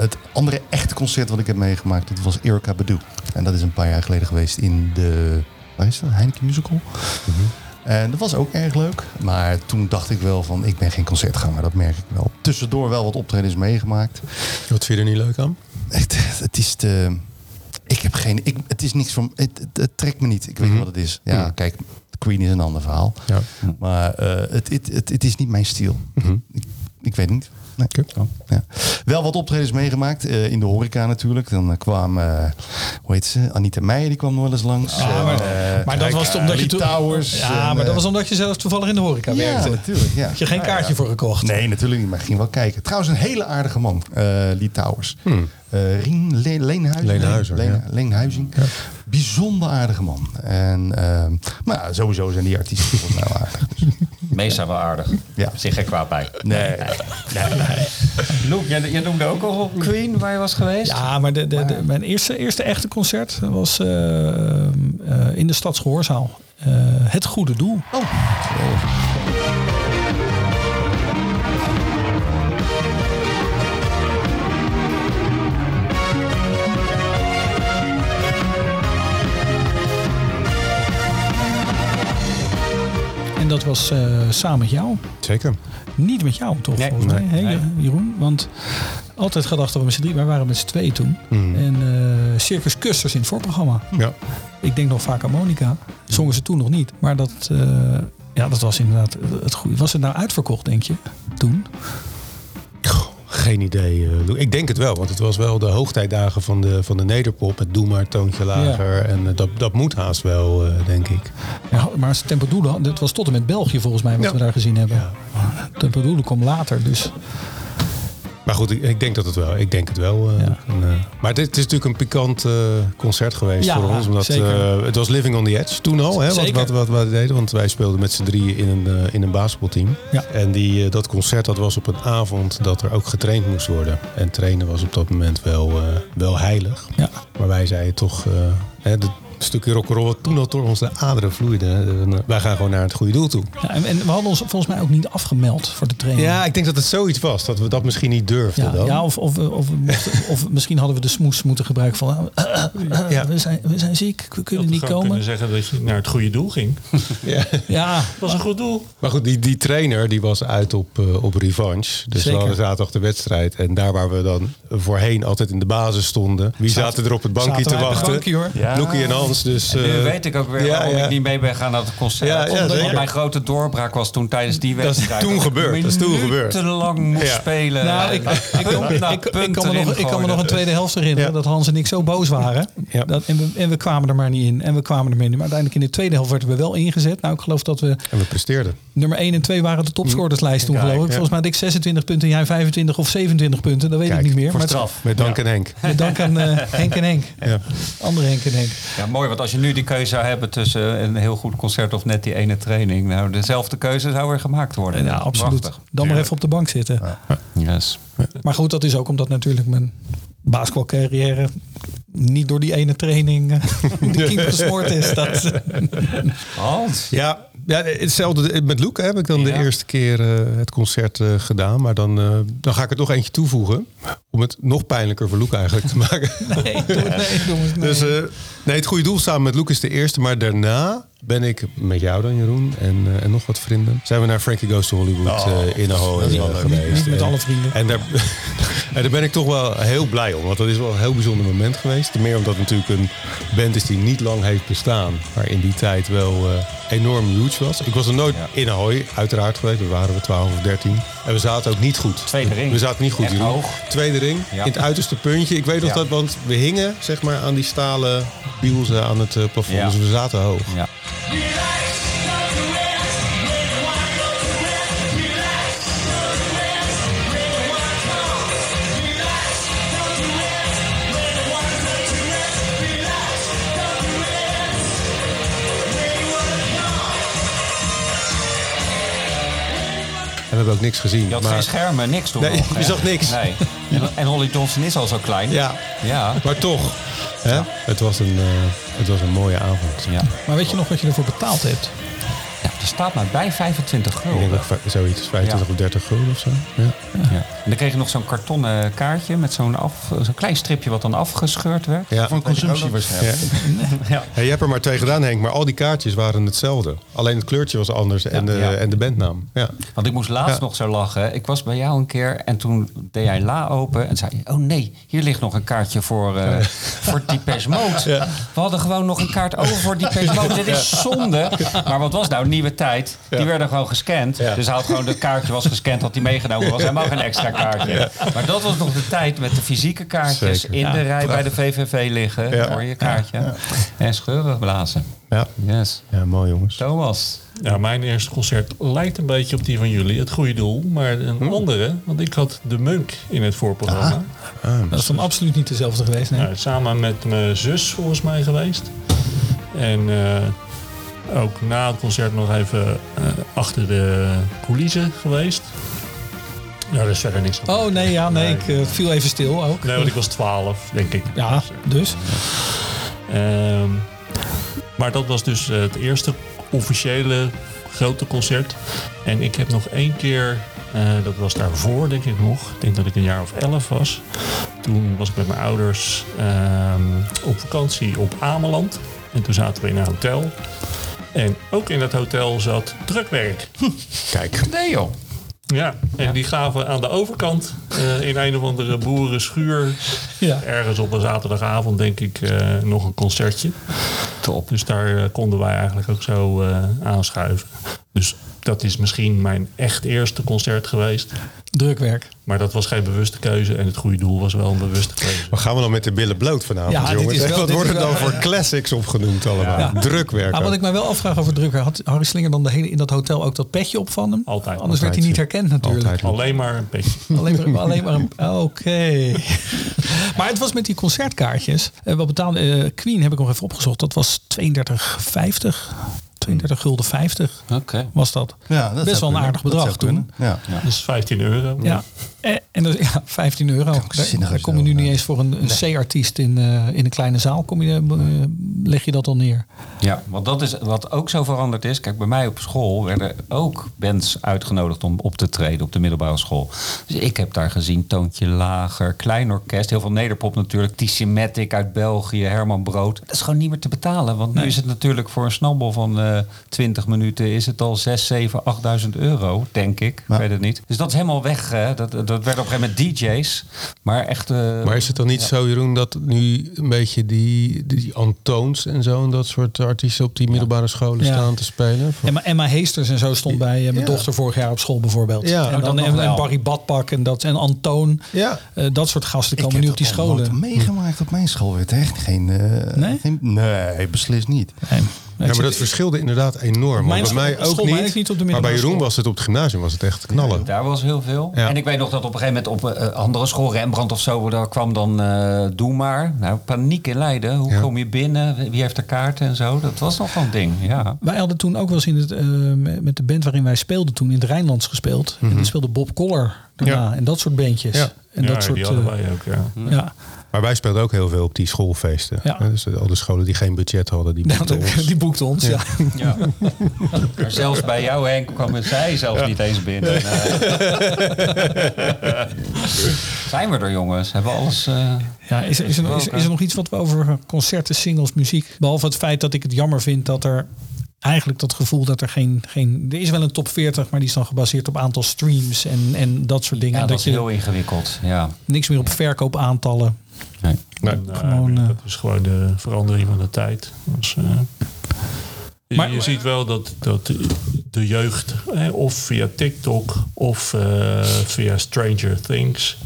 het andere echte concert wat ik heb meegemaakt, dat was Erika Badu. En dat is een paar jaar geleden geweest in de, waar is dat, Heineken Musical. En dat was ook erg leuk. Maar toen dacht ik wel van, ik ben geen concertganger, dat merk ik wel. Tussendoor wel wat optredens meegemaakt. Wat vind je er niet leuk aan? Het, het is te... Ik heb geen... Ik, het is niks van... Het, het, het trekt me niet. Ik weet niet wat het is. Ja, Mhm. kijk, Queen is een ander verhaal. Ja. Maar eh, het, het, het, het is niet mijn stijl. Mhm. ik, ik weet niet. Nee. Ja. Wel wat optredens meegemaakt. eh, in de horeca natuurlijk. Dan eh, kwam, eh, hoe heet ze? Anita Meijer, die kwam nog wel eens langs. Ja, maar, Eh, maar dat kijk, was omdat je Towers. Ja, en, maar dat was omdat je zelf toevallig in de horeca ja, werkte. natuurlijk. Ja. Had je geen kaartje ja. voor gekocht? Nee, natuurlijk niet, maar ik ging wel kijken. Trouwens, een hele aardige man, eh Lee Towers. Eh Rien Le Leenhuizen. Leen-. Bijzonder aardige man. En, ehm, maar sowieso zijn die artiesten volgens mij wel aardig. Meestal wel aardig. Ja. Zich geen kwaad bij. nee. Loek, jij, jij noemde ook al Queen waar je was geweest. Ja, maar de, de, de- mijn eerste, eerste echte concert was eh, eh, in de Stadsgehoorzaal. Eh, het Goede Doel. En dat was eh, samen met jou. Zeker. Niet met jou, toch? Nee. volgens mij, Nee. hè, Nee. Jeroen? Want altijd gedacht dat we met z'n drie, wij waren met z'n tweeën toen. Mhm. En eh, Circus Custers in het voorprogramma. Ja. Ik denk nog vaak aan Monica. Zongen ze toen nog niet. Maar dat, eh, ja, dat was inderdaad het goede. Was het nou uitverkocht, denk je? Toen? Geen idee. eh, Ik denk het wel, want het was wel de hoogtijdagen van de, van de nederpop. Het Doe maar toontje lager. En eh, dat, dat moet haast wel, eh, denk ik. Ja, maar Tempo Doelen, dat was tot en met België volgens mij wat Ja. we daar gezien hebben. Tempo Doelen kwam later, dus Maar goed, ik, ik denk dat het wel. Ik denk het wel. eh, Ja. en, eh, maar dit, het is natuurlijk een pikant eh, concert geweest Ja, voor ons. Omdat het was Living on the Edge toen al. Hè, wat, Zeker. wat, wat wij deden. Want wij speelden met z'n drieën in een, in een basketbalteam. Ja. En die, dat concert dat was op een avond dat er ook getraind moest worden. En trainen was op dat moment wel, wel heilig. ja. Maar wij zeiden toch, hè, de stukje rock'n'roll wat toen al door onze aderen vloeide. eh, wij gaan gewoon naar het goede doel toe. Ja, en, en we hadden ons volgens mij ook niet afgemeld voor de training. Ja, ik denk dat het zoiets was. Dat we dat misschien niet durfden Ja, dan. ja of, of, of, [LAUGHS] of misschien hadden we de smoes moeten gebruiken van... eh, eh, Ja. we, zijn, we zijn ziek, we kunnen niet komen. kunnen zeggen dat je naar het goede doel ging. [LAUGHS] Ja. Ja, Het was een goed doel. Maar goed, die, die trainer die was uit op, op revanche. Dus Zeker. we hadden zaterdag de wedstrijd. En daar waar we dan voorheen altijd in de basis stonden. Wie zaten er op het bankje te wachten? bankje, hoor. Ja. Loekie en Hans. Dus, En nu eh, weet ik ook weer ja, waarom ja. ik niet mee ben gaan naar het concert. Ja, ja, Omdat mijn grote doorbraak was toen tijdens die Dat is wedstrijd. toen gebeurd, dat is toen gebeurd. Te lang moest Ja. spelen. Nou, ik, ik, ik, kan me nog, ik kan me gooiden. nog een tweede helft herinneren Ja. dat Hans en ik zo boos waren. Ja. Dat, en, we, en we kwamen er maar niet in. En we kwamen er maar niet in. Maar uiteindelijk in de tweede helft werden we wel ingezet. Nou, ik geloof dat we En we presteerden. nummer 1 en 2 waren de topscorerslijst toen, geloof ik. Volgens mij had ik 26 punten, jij 25 of 27 punten. Dat weet ik niet meer. voor straf. Met Dank en Henk. met dank aan eh, Henk en Henk. Ja. Andere Henk en Henk. Ja, mooi, want als je nu die keuze zou hebben tussen een heel goed concert of net die ene training. Nou, dezelfde keuze zou er gemaakt worden. Ja, absoluut. Prachtig. Dan maar even op de bank zitten. Yes. Maar goed, dat is ook omdat natuurlijk mijn basketbalcarrière niet door die ene training eh, [LAUGHS] de keeper gesmoord is. Dat, Hans. Ja, ja, hetzelfde met Loek heb ik dan Ja. de eerste keer eh, het concert eh, gedaan. Maar dan, eh, dan ga ik er toch eentje toevoegen. Om het nog pijnlijker voor Loek eigenlijk te maken. [LAUGHS] nee, doe, nee. Dus eh, nee, het goede doel samen met Loek is de eerste. Maar daarna ben ik met jou dan, Jeroen, en, eh, en nog wat vrienden... zijn we naar Frankie Goes to Hollywood eh, in Ahoy Oh, wel eh, leuk. geweest. Niet met En- alle vrienden. En daar, [LAUGHS] en daar ben ik toch wel heel blij om. Want dat is wel een heel bijzonder moment geweest. Ten meer omdat het natuurlijk een band is die niet lang heeft bestaan. Maar in die tijd wel eh, enorm huge was. Ik was er nooit in Ahoy, uiteraard geweest. We waren we 12 of 13. En we zaten ook niet goed. Tweede ring. We zaten niet goed. Echt Jeroen. hoog. Tweede Ja. in het uiterste puntje. Ik weet nog Ja. dat, want we hingen zeg maar aan die stalen bielzen aan het eh, plafond. Dus we zaten hoog. Ja. We hebben ook niks gezien. Je had maar, geen schermen, niks toen Nee, nog, [LAUGHS] je zag niks. Nee. En, en Holly Johnson is al zo klein. Ja, Ja. maar toch. Hè? Het, was een, eh, het was een mooie avond. ja. Maar weet je nog wat je ervoor betaald hebt? Ja, er staat maar bij 25 Ik gulden. denk ook va- zoiets, 25 Ja. of 30 gulden of zo. Ja. Ja. En dan kreeg je nog zo'n kartonnen kaartje met zo'n af- zo'n klein stripje wat dan afgescheurd werd. Ja. Voor een consumptie waarschijnlijk. Ja. Hey, je hebt er maar twee gedaan, Henk, maar al die kaartjes waren hetzelfde. Alleen het kleurtje was anders en, de, Ja. en de bandnaam. Ja. Want ik moest laatst Ja. nog zo lachen. Ik was bij jou een keer en toen deed jij la open en zei je... Oh nee, hier ligt nog een kaartje voor, eh voor Depeche Mode. We hadden gewoon nog een kaart over voor Depeche Mode. Dit is zonde. Maar wat was nou? Nieuwe tijd. Die werden gewoon gescand. Dus hij had gewoon de kaartje was gescand, had hij meegenomen. Was helemaal geen extra kaartje. Maar dat was nog de tijd met de fysieke kaartjes Zeker. in de rij bij de VVV liggen. Ja. Voor je kaartje. En scheuren blazen. Ja. Yes. ja, mooi jongens. Thomas. Ja, mijn eerste concert lijkt een beetje op die van jullie. Het goede doel. Maar een andere. Want ik had De Munk in het voorprogramma. Dat is dan absoluut niet dezelfde geweest. Nee. Nou, samen met mijn zus volgens mij geweest. En eh, ook na het concert nog even eh, achter de coulissen geweest. Nou, daar is verder niks van. Oh nee, ja, nee, ik eh, viel even stil ook. Nee, want ik was 12, denk ik. Ja, dus. Ehm, maar dat was dus eh, het eerste officiële grote concert. En ik heb nog één keer, eh, dat was daarvoor denk ik nog. Ik denk dat ik een jaar of elf was. Toen was ik met mijn ouders ehm, op vakantie op Ameland. En toen zaten we in een hotel. En ook in dat hotel zat drukwerk. Kijk. Nee joh. Ja, en die gaven aan de overkant eh, in een of andere boerenschuur. Ja. Ergens op een zaterdagavond, denk ik, eh, nog een concertje. Top. Dus daar eh, konden wij eigenlijk ook zo eh, aanschuiven. Dus dat is misschien mijn echt eerste concert geweest. Drukwerk. Maar dat was geen bewuste keuze. En het goede doel was wel een bewuste keuze. Maar gaan we dan met de billen bloot vanavond, Ja, dit jongens? is wel- Wat worden dan wel- voor classics opgenoemd allemaal? Ja. Drukwerk. Ah, wat ik mij wel afvraag over drukwerk. Had Harry Slinger dan de hele, in dat hotel ook dat petje op van hem? Altijd. Anders werd hij niet herkend natuurlijk. Altijd. Alleen maar een beetje. [LAUGHS] Alleen maar, alleen maar een... Oké. [LAUGHS] maar het was met die concertkaartjes. Eh, wat betaalde eh, Queen heb ik nog even opgezocht. Dat was 32,50. 32 gulden 50 Oké. was dat. Ja, dat Best wel een aardig bedrag toen. Ja. Dus 15 euro. Ja. En, en dus, ja, 15 euro. Daar, zinnig daar kom je nu niet eens voor een, een C-artiest in, eh, in een kleine zaal. Kom je, eh, leg je dat al neer? Ja, want dat is wat ook zo veranderd is. Kijk, bij mij op school werden ook bands uitgenodigd om op te treden op de middelbare school. Dus ik heb daar gezien Toontje Lager, Klein Orkest, heel veel nederpop natuurlijk, Tissimatic uit België, Herman Brood. Dat is gewoon niet meer te betalen, want nu is het natuurlijk voor een snabbel van eh 20 minuten is het al 6, 7, 8.000 euro, denk ik. Ik Ja. weet het niet. Dus dat is helemaal weg. Hè. Dat, dat werd op een gegeven moment DJ's, maar echt... eh, Maar is het dan niet zo, Jeroen, dat nu een beetje die, die Antoons en zo... en dat soort artiesten op die middelbare scholen Ja. staan te spelen? Emma, Emma Heesters en zo stond bij eh, mijn Ja. dochter vorig jaar op school bijvoorbeeld. Ja. en, Oh, dan, dat en, en Barry Badpak en, dat, en Antoon. Ja. Eh, dat soort gasten Ik komen heb nu op die dat nog nooit scholen. meegemaakt op mijn school. werd echt geen, eh, Nee? geen... Nee, beslist niet. Nee. Ja, maar dat verschilde inderdaad enorm. mijn bij mij ook niet. eigenlijk niet op de maar bij Jeroen school. was het op het gymnasium was het echt knallen. Daar was heel veel. Ja. En ik weet nog dat op een gegeven moment op een eh, andere school, Rembrandt of zo, daar kwam dan eh, Doe maar. Nou, paniek in Leiden. Hoe Ja. kom je binnen? Wie heeft de kaarten en zo? Dat was nog wel een ding, ja. Wij hadden toen ook wel eens in het, eh, met de band waarin wij speelden toen in het Rijnlands gespeeld. En dan speelde Bob Koller daarna Ja. en dat soort bandjes. Ja. En ja, dat soort, die hadden wij ook, ja. Maar wij speelden ook heel veel op die schoolfeesten. Ja. Hè, Dus al de scholen die geen budget hadden, die boekten ons. die boekte ons, ja. ja. Maar zelfs bij jou, Henk, kwam zij zelfs niet eens binnen. Nee. Zijn we er, jongens? Hebben we alles... eh, Ja, is, er- is, er, nog- is, is er nog iets wat we over concerten, singles, muziek... behalve het feit dat ik het jammer vind dat er... Eigenlijk dat gevoel dat er geen, geen... Er is wel een top 40, maar die is dan gebaseerd op aantal streams en, en dat soort dingen. Ja, dat dat is je heel ingewikkeld. Ja. niks meer op verkoopaantallen. Nee. Nee. Nou, Gewoon, eh, dat is gewoon de verandering van de tijd. Dus, eh, Maar- je ziet wel dat, dat de jeugd, hè, of via TikTok of eh, via Stranger Things,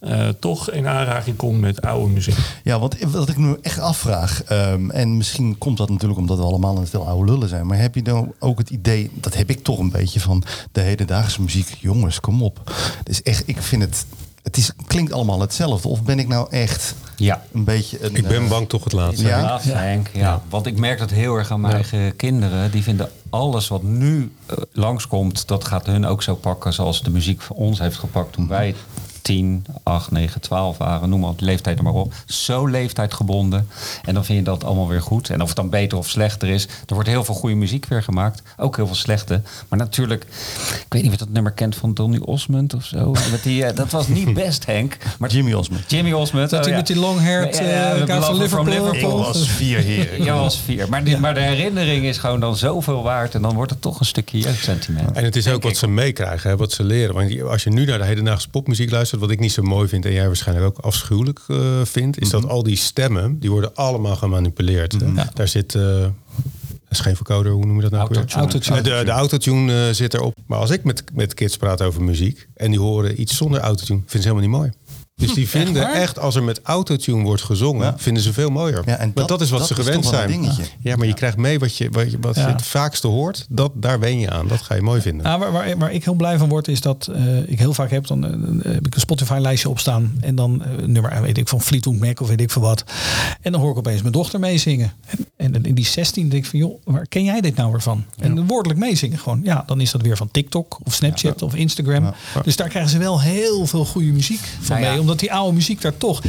eh, toch in aanraking komt met oude muziek. Ja, want wat ik me echt afvraag, ehm, en misschien komt dat natuurlijk omdat we allemaal een veel oude lullen zijn, maar heb je dan ook het idee, dat heb ik toch een beetje van de hedendaagse muziek, jongens, kom op. Dus echt, ik vind het, het is, klinkt allemaal hetzelfde. Of ben ik nou echt Ja. een beetje een... Ik ben eh, bang toch het laatste. Ja? Laatste, Henk. Ja. Want ik merk dat heel erg aan mijn eigen kinderen. Die vinden alles wat nu eh, langskomt, dat gaat hun ook zo pakken zoals de muziek voor ons heeft gepakt toen wij 10, 8, 9, 12 waren, noem maar de leeftijd er maar op. Zo leeftijdgebonden. En dan vind je dat allemaal weer goed. En of het dan beter of slechter is. Er wordt heel veel goede muziek weer gemaakt. Ook heel veel slechte. Maar natuurlijk, ik weet niet of je dat nummer kent van Donny Osmond of zo. Met die, eh, dat was niet [LAUGHS] best, Henk. Maar Jimmy Osmond. Jimmy Osmond. Dat oh ja. met die long-haired, Ja, ja, eh, we guy van Liverpool. Ik was vier heren. [LAUGHS] Ja, was vier. Maar, die, maar de herinnering is gewoon dan zoveel waard. En dan wordt het toch een stukje jeugdsentiment. En het is ook wat ze meekrijgen, hè, wat ze leren. Want als je nu naar de hedendaagse popmuziek luistert, wat ik niet zo mooi vind en jij waarschijnlijk ook afschuwelijk eh, vindt, is dat al die stemmen, die worden allemaal gemanipuleerd. hè. Daar zit. eh, dat is geen vocoder, hoe noem je dat nou? Autotune. Autotune. Eh, De, de autotune eh, zit erop. Maar als ik met, met kids praat over muziek en die horen iets zonder autotune, vinden ze helemaal niet mooi. Dus die vinden echt, als er met autotune wordt gezongen, Ja. vinden ze veel mooier. Ja, en Want dat- is wat dat ze gewend zijn. Ja, maar je krijgt mee wat je, wat je, wat je Ja. het vaakste hoort. Dat, daar wen je aan. Dat ga je mooi vinden. Nou, waar, waar, waar ik heel blij van word, is dat eh, ik heel vaak heb, dan eh, heb ik een Spotify-lijstje opstaan. En dan eh, nummer, eh, weet ik, van Fleetwood Mac of weet ik veel wat. En dan hoor ik opeens mijn dochter meezingen. En, en in die 16 denk ik van, joh, waar ken jij dit nou weer van? En woordelijk meezingen gewoon. Ja, dan is dat weer van TikTok of Snapchat of Instagram. Dus daar krijgen ze wel heel veel goede muziek van Nou ja. mee. Omdat die oude muziek daar toch,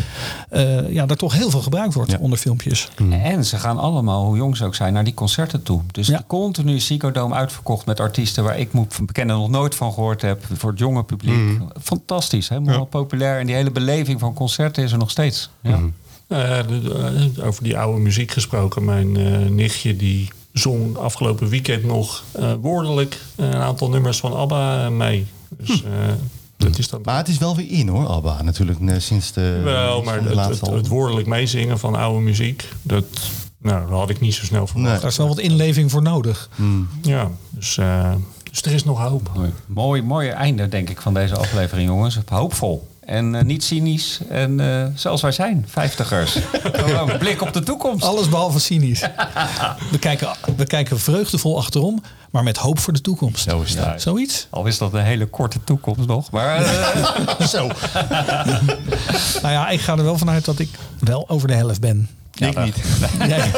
eh, ja, daar toch heel veel gebruikt wordt onder filmpjes. En ze gaan allemaal, hoe jong ze ook zijn, naar die concerten toe. Dus Ja. continu Ziggo Dome uitverkocht met artiesten waar ik moet bekennen nog nooit van gehoord heb. Voor het jonge publiek. Fantastisch, helemaal populair. En die hele beleving van concerten is er nog steeds. Ja. Eh, de- eh, over die oude muziek gesproken. Mijn eh, nichtje die zong afgelopen weekend nog eh, woordelijk een aantal nummers van ABBA eh, mee. Dus eh, dat is dan... Maar het is wel weer in hoor, Alba. Natuurlijk eh, sinds de, Wel, maar de het, laatste het, het woordelijk meezingen van oude muziek, dat, nou, dat had ik niet zo snel verwacht. Daar is wel wat inleving voor nodig. Ja, dus, eh, dus er is nog hoop. Mooi. Mooi, mooi einde, denk ik, van deze aflevering, jongens. Hoopvol. En eh, niet cynisch. En eh, zoals wij zijn, vijftigers. [LAUGHS] Gewoon blik op de toekomst. Alles behalve cynisch. We kijken, we kijken vreugdevol achterom, maar met hoop voor de toekomst. Zo is dat. Zoiets? Al is dat een hele korte toekomst nog. Maar eh, [LAUGHS] Zo. [LAUGHS] Nou ja, ik ga er wel vanuit dat ik wel over de helft ben. ik niet. Jij-